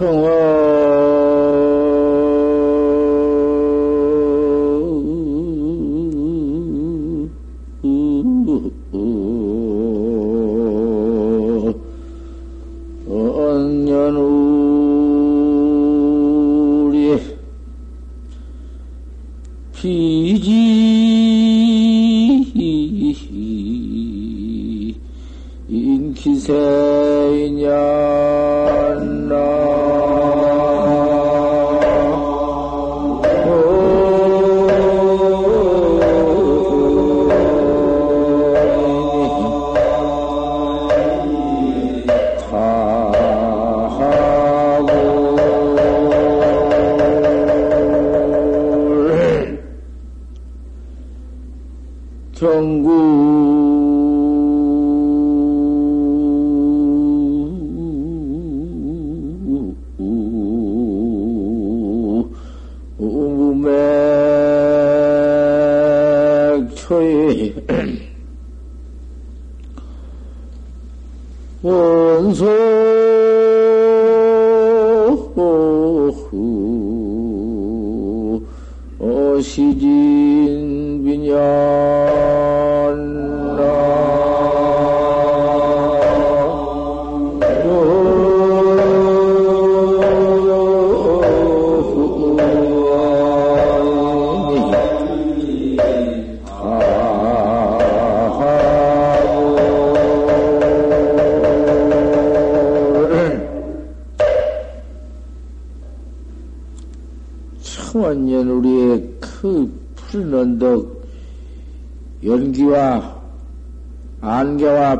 这啊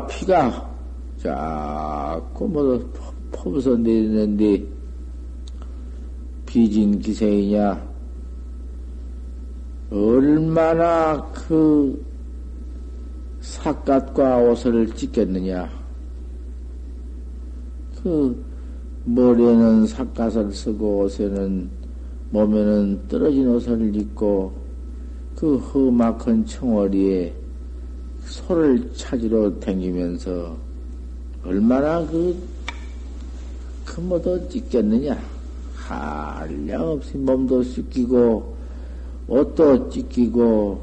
피가 자꾸 뭐 퍼부서 내리는데 비진 기세이냐? 얼마나 그 삿갓과 옷을 찢겠느냐? 그 머리에는 삿갓을 쓰고 옷에는 몸에는 떨어진 옷을 입고 그 험악한 청어리에 소를 찾으러 다니면서 얼마나 그, 그 뭐도 찢겠느냐. 한량 없이 몸도 찢기고, 옷도 찢기고,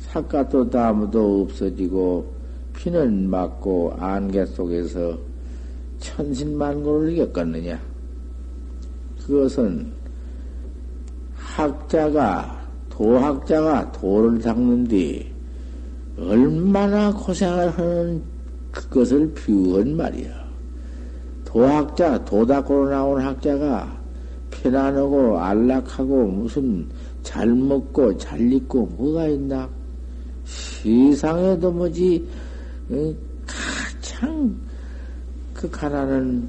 삿갓도 다무도 없어지고, 피는 맞고, 안개 속에서 천신만고를 겪었느냐. 그것은 학자가, 도학자가 도를 닦는 뒤, 얼마나 고생을 하는 그것을 비유한 말이야. 도학자, 도닦고 나온 학자가 편안하고 안락하고 무슨 잘 먹고 잘 입고 뭐가 있나? 세상에도 뭐지, 가장 그 가난한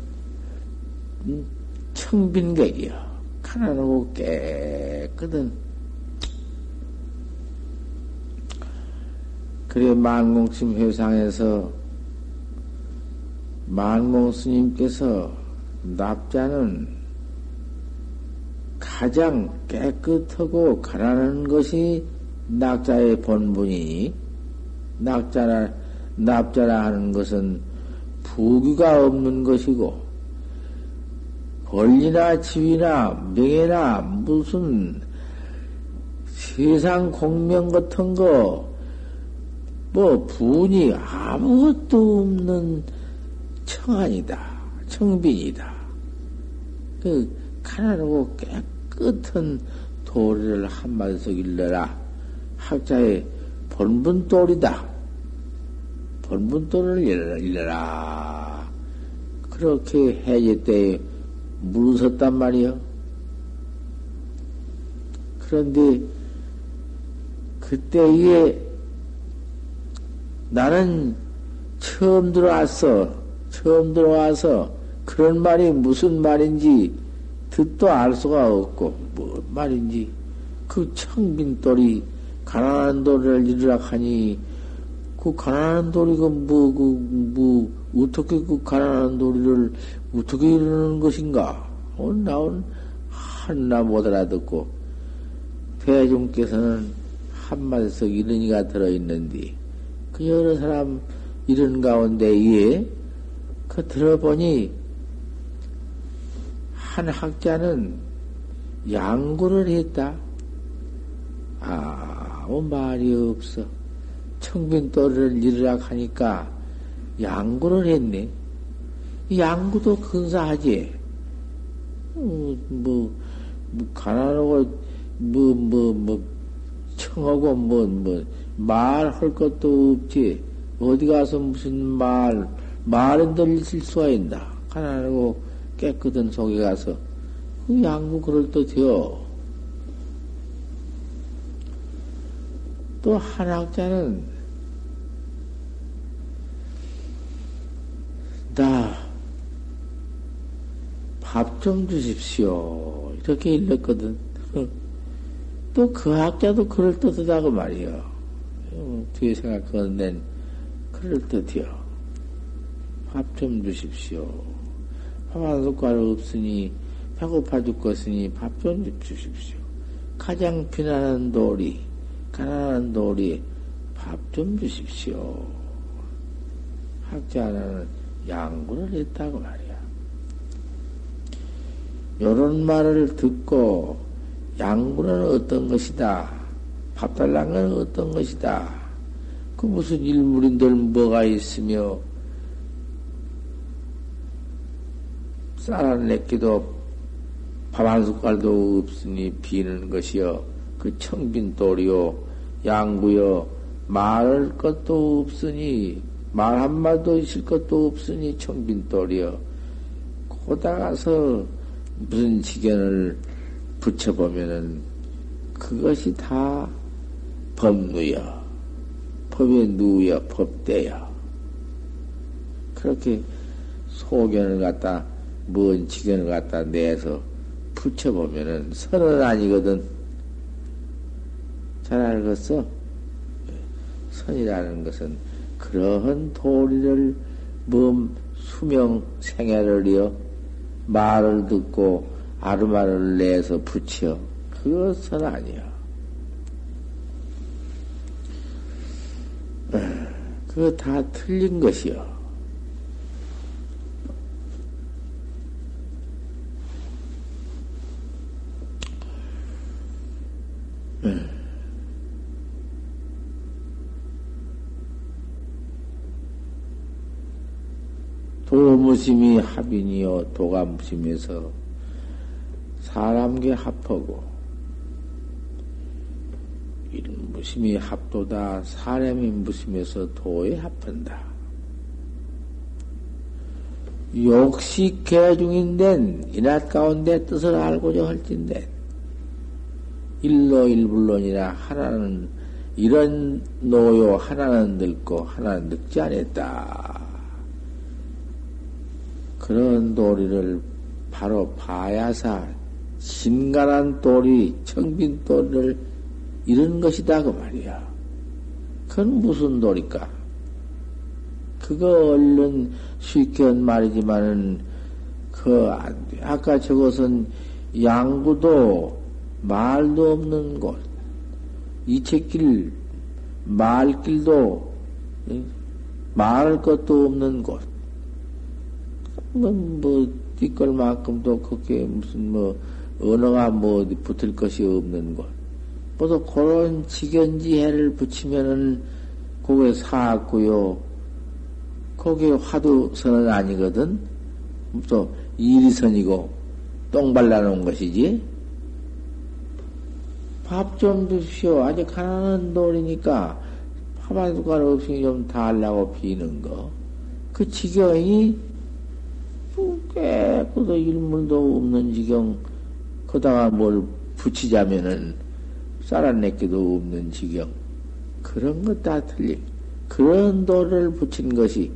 청빈객이야. 가난하고 깨끗한 그래 만공심 회상에서 만공 스님께서 납자는 가장 깨끗하고 가난한 것이 낙자의 본분이니 낙자라 납자라 하는 것은 부귀가 없는 것이고 권리나 지위나 명예나 무슨 세상 공명 같은 거 뭐 분이 아무것도 없는 청안이다. 청빈이다. 그 가난하고 깨끗한 도리를 한마디씩 일러라. 학자의 본분 도리다. 본분도를 일러라. 일러라. 그렇게 해제 때에 물으섰단 말이요. 그런데 그때에 나는 처음 들어왔어. 처음 들어와서 그런 말이 무슨 말인지 듣도 알 수가 없고, 뭐 말인지. 그 청빈돌이 가난한 돌을 이르라 하니, 그 가난한 돌이가 뭐, 그, 뭐, 어떻게 그 가난한 돌이를 어떻게 이르는 것인가? 어, 나온 하나 못 알아듣고, 대중께서는 한마디씩 이른이가 들어있는데, 그 여러 사람 이런 가운데에 그 들어보니 한 학자는 양구를 했다. 아무 말이 없어. 청빈도를 이르라 하니까 양구를 했네. 양구도 근사하지. 어, 뭐, 뭐, 가난하고, 뭐, 뭐, 뭐, 청하고, 뭐, 뭐, 말할 것도 없지. 어디 가서 무슨 말, 말은 들릴 수가 있나. 가난하고 깨끗한 속에 가서. 그 양구 그럴 듯해요. 또 한 학자는 나 밥 좀 주십시오. 이렇게 일렀거든. 또 그 학자도 그럴 듯하다고 말이요. 뒤에 생각하는 데 그럴듯해요. 밥 좀 주십시오. 밥한 숟갈 없으니 배고파 죽겠으니 밥 좀 주십시오. 가장 비난한 도리, 가난한 도리 밥 좀 주십시오. 학자 하나는 양구를 했다고 말이야. 요런 말을 듣고 양구는 어떤 것이다. 건 어떤 것이다. 그 무슨 일물인들 뭐가 있으며 쌀한 내끼도 밥 한 숟갈도 없으니 비는 것이여 그 청빈 돌이요 양구여 말할 것도 없으니 말 한마디도 있을 것도 없으니 청빈 돌이여. 고다가서 무슨 지견을 붙여보면은 그것이 다 법누여. 법의 누여, 법대여. 그렇게 소견을 갖다, 먼 지견을 갖다 내서 붙여보면은 선은 아니거든. 잘 알겠어? 선이라는 것은 그러한 도리를 몸 수명 생애를이어 말을 듣고 아르마를 내서 붙여 그것은 아니야. 그거 다 틀린 것이요. 도무심이 합인이요 도가 무심해서 사람께 합하고 이런 무심이 합도다 사람이 무심해서 도에 합한다. 욕식 개중인된 이낮 가운데 뜻을 알고자 할진데 일로 일불론이나 하나는 이런 노요 하나는 늙고 하나는 늙지 않았다. 그런 도리를 바로 봐야사 신간한 도리, 청빈 도리를 이런 것이다 그 말이야. 그건 무슨 도리까? 그거 얼른 쉽게 한 말이지만은 그 아까 저것은 양구도 말도 없는 곳, 이책길 말길도 말할 것도 없는 곳. 뭐, 뭐, 띠걸만큼도 그게 무슨 뭐, 언어가 뭐 붙을 것이 없는 곳. 뭐도 그런 직연지해를 붙이면은, 그게 사악고요. 그게 화두선은 아니거든. 또, 이리선이고, 똥 발라놓은 것이지. 밥 좀 드시오. 아직 가난한 돌이니까, 밥 한 숟갈 없이 좀 달라고 비는 거. 그 지경이 깨끗도 일물도 없는 지경, 거다가 뭘 붙이자면은 쌀안내기도 없는 지경. 그런 것 다 틀림. 그런 도를 붙인 것이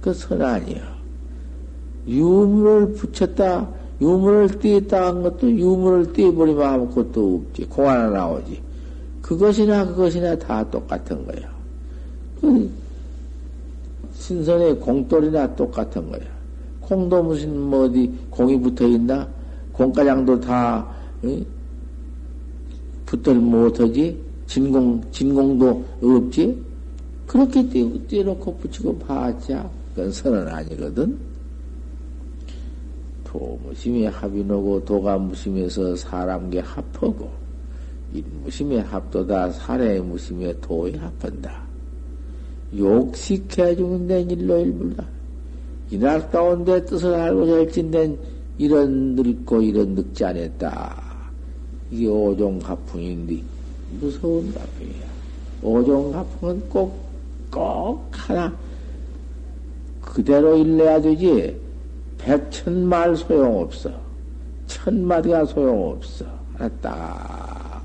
그 선 아니야. 유물을 붙였다, 유물을 띄었다 한 것도 유물을 띄어버리면 아무것도 없지. 공 하나 나오지. 그것이나 그것이나 다 똑같은 거야. 그 신선의 공돌이나 똑같은 거야. 콩도 무슨 뭐 어디 공이 붙어 있나? 공가장도 다 응? 붙들 못하지? 진공 진공도 없지? 그렇게 띄, 띄놓고 붙이고 봤자 그건 선은 아니거든. 도무심이 합이 노고 도가 무심해서 사람께 합하고 인무심의 합도다 사례의 무심의 도에 합한다. 욕식해 주는 데 일로 일불다. 이날 가운데 뜻을 알고 절진된 이런 늙고 이런 늙지 않았다. 이게 오종 가풍인데 무서운 가풍이야. 오종 가풍은 꼭, 꼭 하나 그대로 일러야 되지. 백천말 소용없어. 천마디가 소용없어. 하나 딱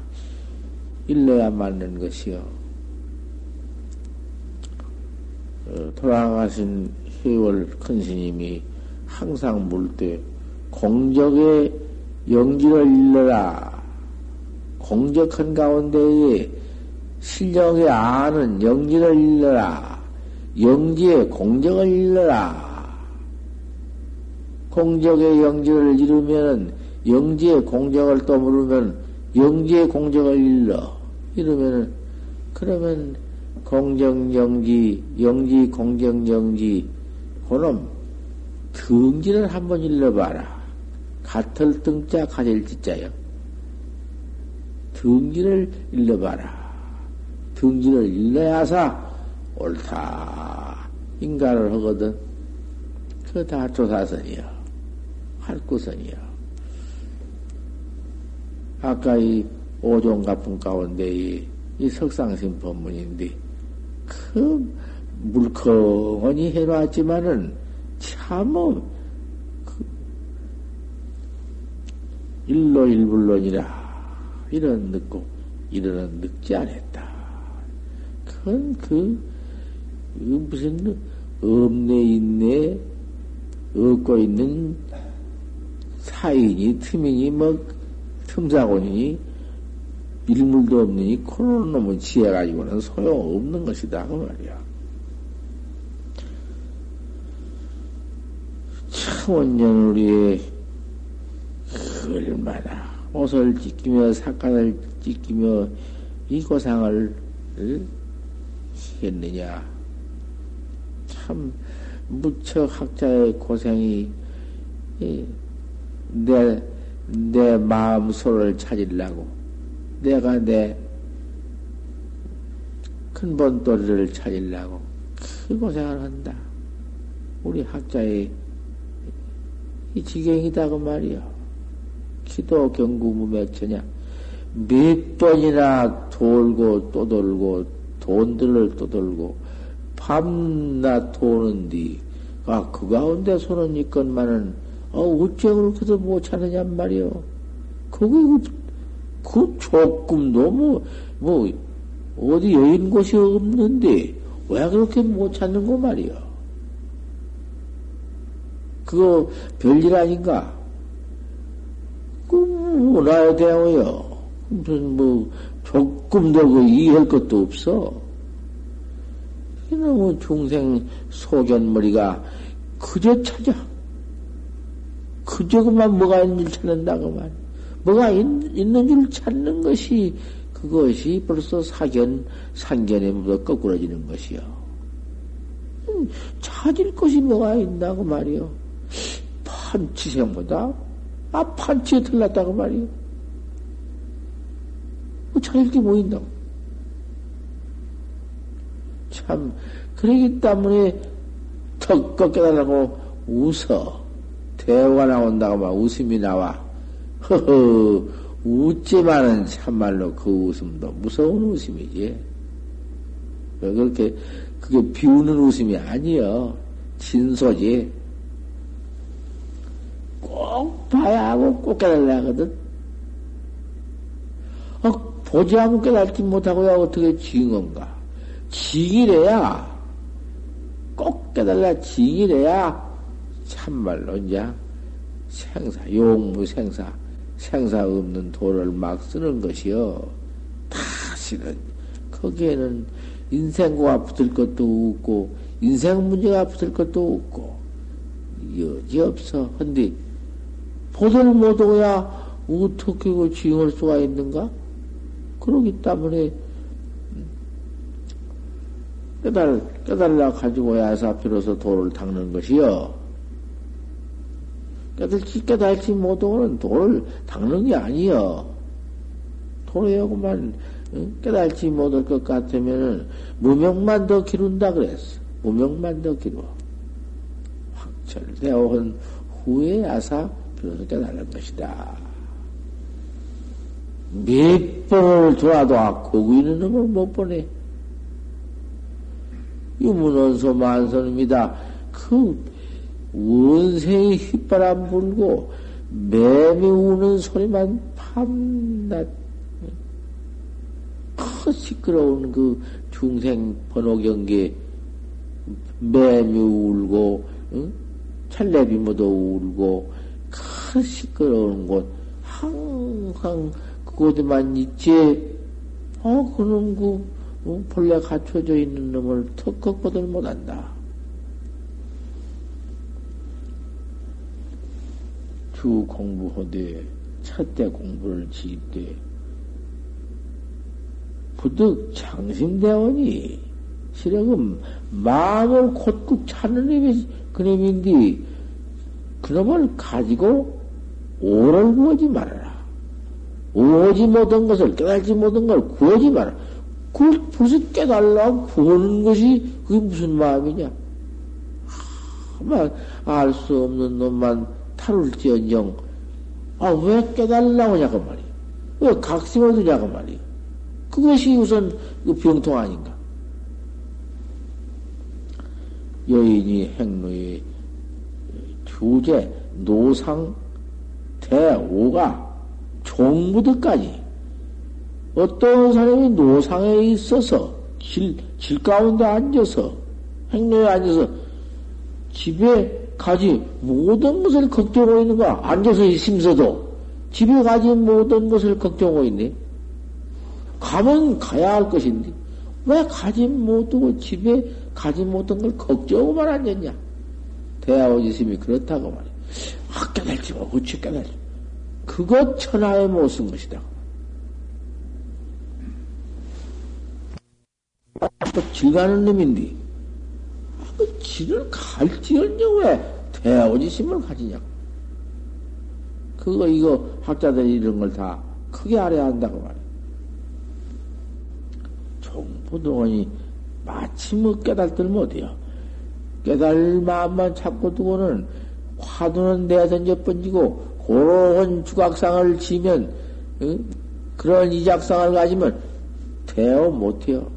일러야 맞는 것이요. 어, 돌아가신 해월 큰 스님이 항상 물때 공적의 영지를 일러라. 공적한 가운데에 실력에 아는 영지를 일러라. 영지의 공적을 일러라. 공적의 영지를 이루면 영지의 공적을 또 물으면 영지의 공적을 일러. 이러면은 그러면 공정 영지 영지 공정 영지 그놈 등지를 한번 일러봐라. 같을 등자 가질 지자요. 등지를 일러봐라. 등지를 일러야사 옳다. 인가를 하거든. 그 다 조사선이요. 할구선이요. 아까 이 오종 가품 가운데 이, 이 석상신 법문인데, 그 물컹하니 해놨지만은 참, 그 일로 일불론이라. 이런 늦고, 이런 늦지 않았다. 그건 그, 그 무슨, 없네, 있네, 얻고 있는 사인이, 틈이니, 뭐, 틈사고니, 일물도 없느니, 코로나 놈을 지어가지고는 소용없는 것이다. 그 말이야. 차원년 우리의 얼마나 옷을 찢기며 사간을 찢기며 이 고상을 했느냐. 참 무척 학자의 고생이 내, 내 마음 소를 찾으려고 내가 내 큰본 도리를 찾으려고 그 고생을 한다. 우리 학자의 이 지경이다 그 말이야. 기도 경구무맥처냐. 몇 번이나 돌고 또 돌고 돈들을 또 돌고 밤낮 도는디 아, 그 가운데 손은 있건만은 어, 어째 그렇게도 못 찾느냐 말이요. 거기 그, 그 조금도 뭐, 뭐, 어디 여인 곳이 없는데 왜 그렇게 못 찾는 거 말이요. 그거 별일 아닌가? 그, 뭐라야 되고요. 무슨, 뭐, 조금도 그 이해할 것도 없어. 이놈의 중생 소견머리가 그저 찾아. 그저 그만 뭐가 있는 줄 찾는다고 말. 뭐가 있, 있는 줄 찾는 것이 그것이 벌써 사견, 상견에 묻어 거꾸러지는 것이요. 음, 찾을 것이 뭐가 있다고 말이요. 판치생보다 아 판치에 틀렸다고 말이요. 뭐 찾을 게뭐 있다고. 참, 그러기 때문에 턱 꺾여달라고 웃어. 대화가 나온다고 막 웃음이 나와. 허허, 웃지만은 참말로 그 웃음도 무서운 웃음이지. 왜 그렇게, 그게 비우는 웃음이 아니여. 진소지. 꼭 봐야 하고 꼭 깨달아야 하거든. 어, 보지 않고 깨달지 못하고야 어떻게 징언가. 징이래야, 꼭 깨달라 징이래야, 참말로 이제 생사, 용무 생사, 생사 없는 도를 막 쓰는 것이요. 다시는, 거기에는 인생과 붙을 것도 없고, 인생 문제가 붙을 것도 없고, 여지 없어. 근데, 보들 못하고야 어떻게 그 징할 수가 있는가? 그러기 때문에, 깨달, 깨달라 가지고 야사 비로소 도를 닦는 것이요. 깨달지, 깨달지 못하고는 돌을 닦는 게 아니여. 도로야구만 깨달지 못할 것 같으면은 무명만 더 기룬다 그랬어. 무명만 더. 확철되어 온 후에 아사 비로소 깨달는 것이다. 몇 번을 돌아도 고구 있는 놈을 못 보네. 유문원소 만선입니다. 그 원생이 휘바람 불고 매미 우는 소리만 밤낮 크 시끄러운 그 중생 번호 경계 매미 울고 응? 찰레비 모도 울고 크 시끄러운 곳 항상 그곳에만 있지 어 그놈 그 어, 본래 갖춰져 있는 놈을 턱걷보들 못한다. 주 공부하되 첫째 공부를 지때 부득 장심대원이 실력은 마음을 곧국 찾는 놈이 그놈인데 그놈을 가지고 오를 구하지 말아라. 오지 못한 것을 깨달지 못한 걸 구하지 말아라. 그걸 무슨 깨달라고 구하는 것이 그게 무슨 마음이냐? 알수 없는 놈만 타를지언정 아, 왜 깨달라고 하냐고 말이야. 왜 각심을 두냐고 말이야. 그것이 우선 그 병통 아닌가. 여인이 행로의 주제, 노상, 대오가 종부득까지 어떤 사람이 노상에 있어서 길, 길 가운데 앉아서 행로에 앉아서 집에 가지 모든 것을 걱정하고 있는가? 앉아서 심서도 집에 가지 모든 것을 걱정하고 있네. 가면 가야 할 것인데 왜 가지 못하고 집에 가지 못한 걸 걱정하고만 앉았냐? 대아오지심이 그렇다고 말이야. 아, 깨달지 뭐, 어찌 깨달지. 그것 천하의 못쓴 것이다. 또길 가는 놈인데, 아, 그 길을 갈지언정 왜 대오지심을 가지냐고. 그거, 이거, 학자들이 이런 걸 다 크게 알아야 한다고 말이야. 종부동원이 마침 뭐 깨달들 못해요. 깨달을 마음만 찾고 두고는 화두는 내던져 번지고 고로운 주각상을 지면 응? 그런 이작상을 가지면 대어 못해요.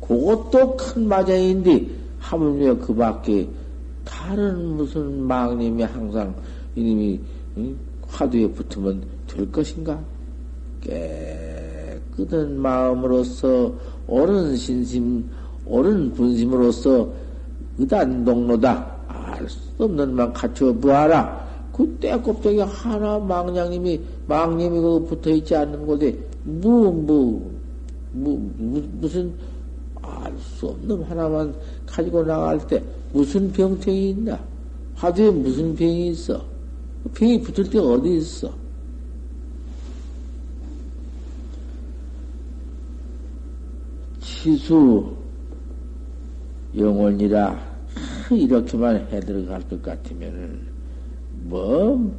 그것도 큰 마장인데 하물며 그 밖에 다른 무슨 망님이 항상 이님이 응? 화두에 붙으면 될 것인가? 깨끗한 마음으로서 옳은 신심, 옳은 분심으로서 의단동로다. 없는 만 갖춰 보아라. 그때 껍데기 하나 망냥님이, 망님이 그 붙어 있지 않는 곳에, 뭐, 뭐, 뭐, 무슨, 알 수 없는 하나만 가지고 나갈 때 무슨 병증이 있나? 화두에 무슨 병이 있어? 병이 붙을 데가 어디 있어? 치수 영혼이라 이렇게만 해 들어갈 것 같으면은 뭐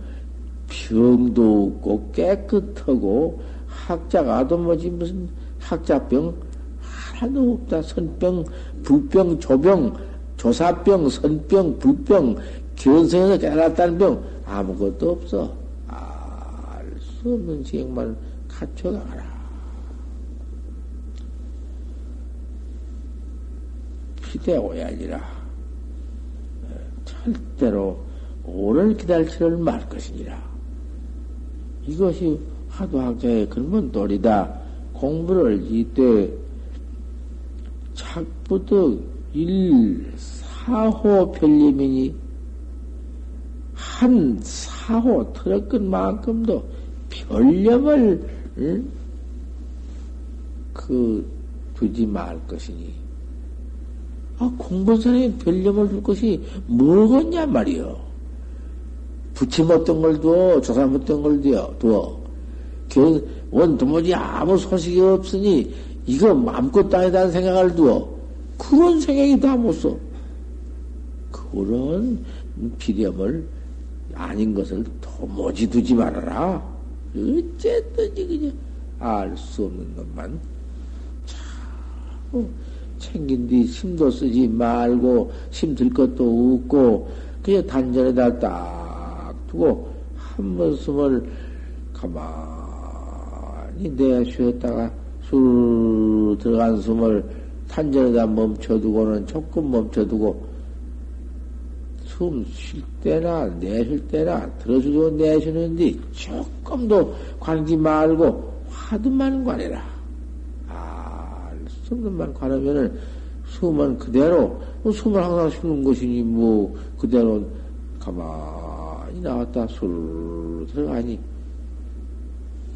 병도 없고 깨끗하고 학자가도 뭐지 무슨 학자병? 하나도 없다. 선병 불병 조병 조사병 선병 불병 견성에서 깨달았다는 병 아무것도 없어. 알 수 없는 지경만 갖춰가라. 기대어야 아니라 절대로 오를 기다리지를 말 것이니라. 이것이 화두학자의 근본돌이다. 공부를 이때 착부득 일 사호 별림이니 한 사호 틀어끈 만큼도 별념을 응? 그 두지 말 것이니 아, 사람이 별념을 줄 것이 뭐겠냐 말이요. 부치 못던 걸 두어, 조사 못던 걸 두어, 두어. 원 도무지 아무 소식이 없으니, 이거 마음껏 다니다는 생각을 두어. 그런 생각이 다 못 써. 그런 비념을 아닌 것을 도무지 두지 말아라. 어쨌든지 그냥 알 수 없는 것만 참 챙긴 뒤 힘도 쓰지 말고 힘들 것도 없고 그냥 단전에다 딱 두고 한번 숨을 가만히 내쉬었다가 술 들어간 숨을 단전에다 멈춰두고는 조금 멈춰두고 숨 쉴 때나 내쉴 때나 들어주고 내쉬는데 조금도 관기 말고 화두만 관해라. 알수 없는 만 관하면은 숨은 그대로 숨을 항상 쉬는 것이니 뭐 그대로 가만히 나왔다 술 들어가니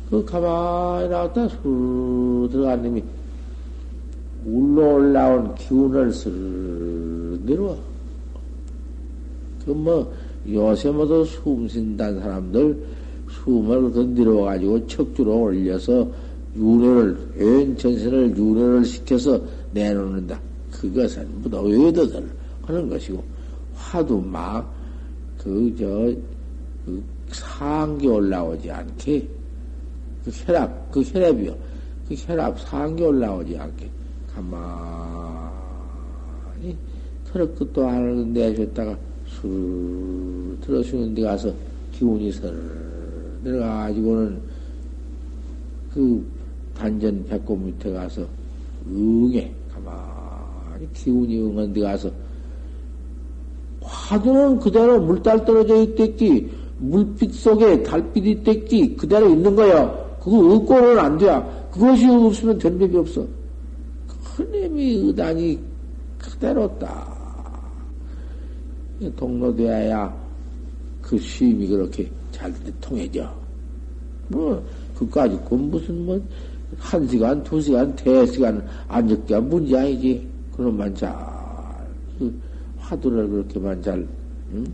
그 가만히 나왔다 술 놈이 울러 올라온 기운을 슬 내려와. 그뭐 요새 모두 숨 쉰다는 사람들 숨을 건드려 가지고 척주로 올려서 윤회를 온 전신을 윤회를 시켜서 내놓는다. 그것은 무도 외도들 하는 것이고 화도 막그 저 그 상기 올라오지 않게 그 혈압 그 혈압이요 그 혈압 상기 올라오지 않게 가만히 털을 끝도 안 내줬다가 술 들어주는 데 가서 기운이 설 내려가지고는 그 단전 배꼽 밑에 가서 응해 가만히 기운이 응한 데 가서 화두는 그대로 물달 떨어져 있댔지 물빛 속에 달빛이 있댔지 그대로 있는 거야 그거 없고는 안 돼. 그것이 없으면 된 법이 없어. 큰님이 의단이 그대로 딱 동로되어야 그 시임이 그렇게 잘 통해져. 뭐, 그까지 그 무슨 뭐, 한 시간, 두 시간, 대 시간 앉을게 문제 아니지. 그놈만 잘, 그 화두를 그렇게만 잘, 응?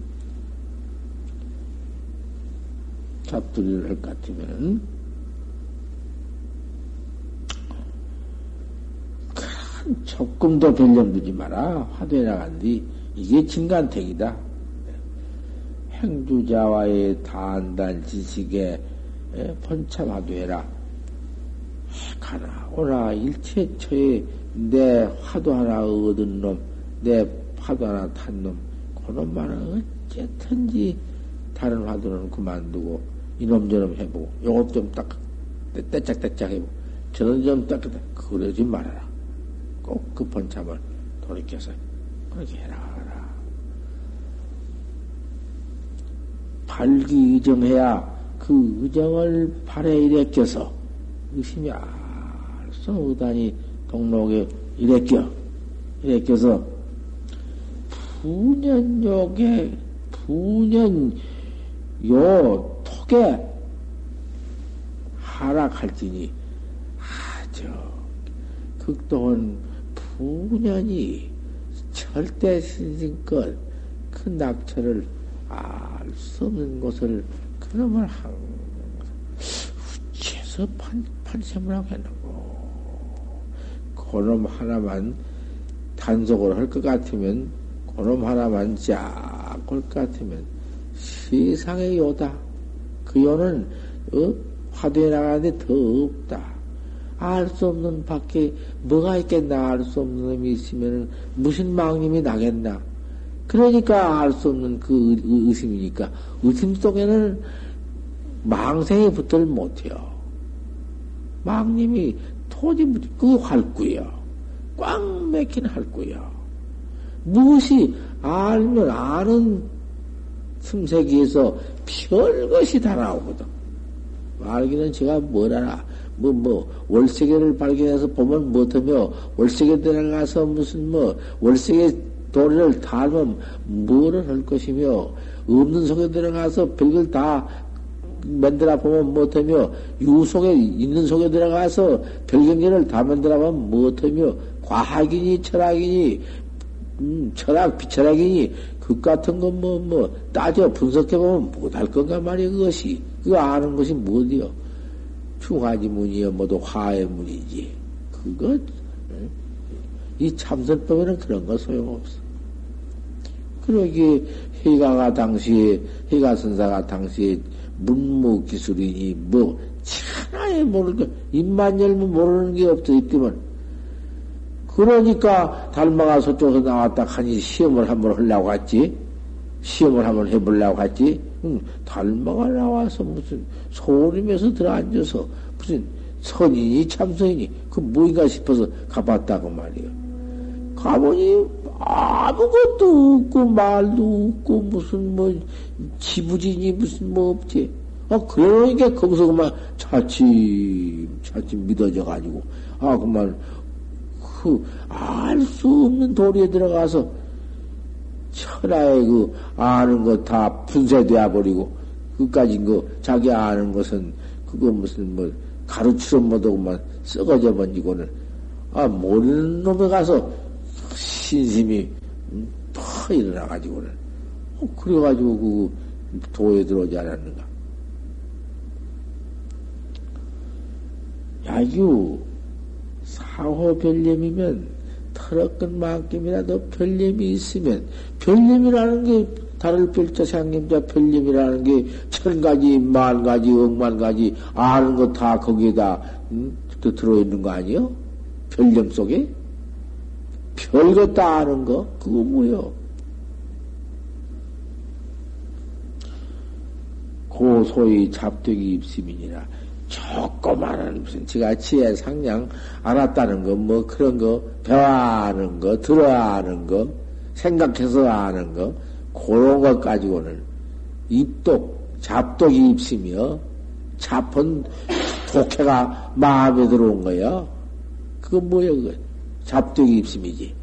잡두리를 할 것 같으면은, 큰 조금도 변령 두지 마라. 화두에 나간 뒤 이게 진간택이다. 행주자와의 단단 지식에 번참하되라. 가나 오나 일체처에 내 화도 하나 얻은 놈, 내 화도 하나 탄 놈, 그놈만은 어쨌든지 다른 화두는 그만두고 이놈 저놈 해보고 요것 좀 딱 떼짝떼짝 해보고 저런 좀딱 그러지 말아라. 꼭 그 번참을 돌이켜서 그렇게 해라. 발기 의정해야 그 의정을 발에 일으켜서 의심이 알수 의단이 동록에 일으켜. 일으켜서 부년욕에 부년 요 톡에 하락할지니 아주 극동은 부년이 절대 신신껏 그 낙처를 알 수 없는 것을 그놈을 항상 우체서 판, 판셈을 하고 했는고. 그놈 하나만 단속을 할 것 같으면 그놈 하나만 쫙올것 같으면 세상의 요다. 그 요는 어? 화두에 나가는데 더 없다. 알 수 없는 밖에 뭐가 있겠나? 알 수 없는 놈이 있으면 무슨 망님이 나겠나? 그러니까 알 수 없는 그 의심이니까 의심 속에는 망생이 붙들 못해요. 망님이 토지 그 활구요. 꽉 맥힌 활구요. 무엇이 알면 아는 틈새기에서 별것이 다 나오거든. 알기는 제가 뭘 알아. 뭐, 뭐, 월세계를 발견해서 보면 못하며, 월세계 들어가서 무슨 뭐, 월세계 도리를 달면 뭐를 할 것이며 없는 속에 들어가서 별걸 다 만들어 보면 못하며 유 속에 있는 속에 들어가서 별경계를 다 만들어 보면 못하며 과학이니 철학이니 음, 철학 비철학이니 그 같은 건 뭐뭐 뭐 따져 분석해 보면 못할 건가 말이야 그것이. 그거 아는 것이 뭐디요? 중화지 문이여 모두 화의 문이지. 그거 이 참선법에는 그런 거 소용없어. 그러기 해가가 당시에, 해가 선사가 당시에 문무 기술이니, 뭐, 천하에 모를 거, 입만 열면 모르는 게 없어, 있기면. 그러니까, 달마가 서쪽에서 나왔다 하니 시험을 한번 하려고 했지. 시험을 한번 해보려고 했지. 응, 달마가 나와서 무슨 소림에서 들어앉아서 무슨 선인이 참선이니, 그 뭐인가 싶어서 가봤다고 말이요. 가보니 아무것도 없고 말도 없고 무슨 뭐 지부진이 무슨 뭐 없지. 어 그러니까 거기서 그만 차츰 차츰 믿어져 가지고 아 그만 그알 수 없는 도리에 들어가서 천하의 그 아는 것다 분쇄되어 버리고 그까지 그 자기 아는 것은 그거 무슨 뭐 가루치로 못하고만 썩어져 버리고는 아 모르는 놈에 가서 신심이 더 일어나가지고는 어, 그래가지고 그 도에 들어오지 않았는가? 야유 사호 별념이면 털어끈 만큼이라도 별념이 있으면 별념이라는 게 다를 별자 상념자 별념이라는 게 천 가지, 만 가지, 억만 가지 아는 거 다 거기에다 음, 들어있는 거 아니요? 별념 속에? 별것 다 아는 거? 그거 뭐요? 고 소위 잡되기 입심이니라. 조그마한 무슨 지가 지혜 상냥 알았다는 거, 뭐 그런 거, 배워하는 거, 들어하는 거, 생각해서 아는 거, 그런 것 가지고는 입독, 잡독이 입심이요. 잡은 독해가 마음에 들어온 거요. 그거 뭐야, 그거. 잡독이 입심이지.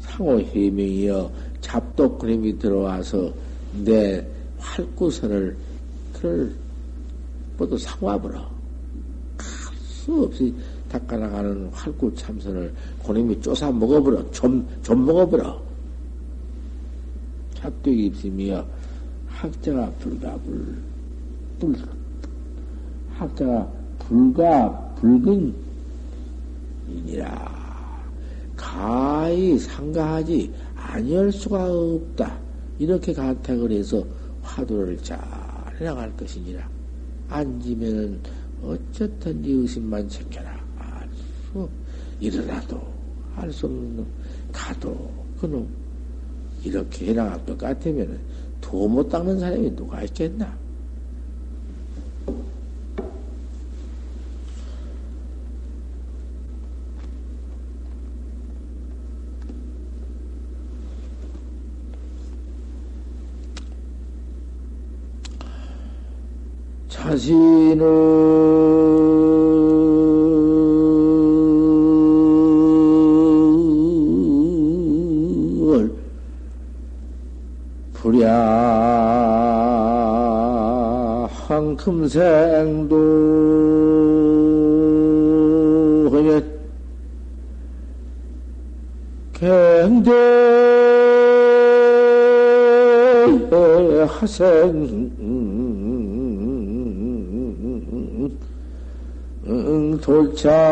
상호 해명이여 잡독 그림이 들어와서 내 활구선을 그를 모두 상화버려. 할수 없이 닦아나가는 활구 참선을 고님이 쪼사 먹어버려. 좀, 좀 먹어버려. 잡독이 입심이여 학자가 불가불, 불, 학자가 불가 붉은 이니라. 가히 상가하지 아니할 수가 없다. 이렇게 간택을 해서 화두를 잘 해나갈 것이니라. 앉으면은 어쨌든지 의심만 챙겨라. 알수 일어나도 할 수 없는 가도 그놈 이렇게 해나갈 것 같으면은 도 못 닦는 사람이 누가 있겠나? 자신을 불야한 금생도 하면 갱대 하생 돌차신골나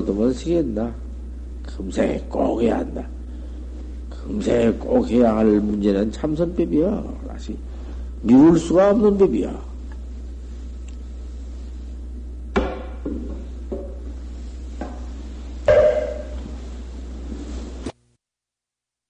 못하면 쓰겠나? 금생에 꼭 해야 한다. 금생에 꼭 해야 할 문제는 참선법이야. 다시 미룰 수가 없는 법이야.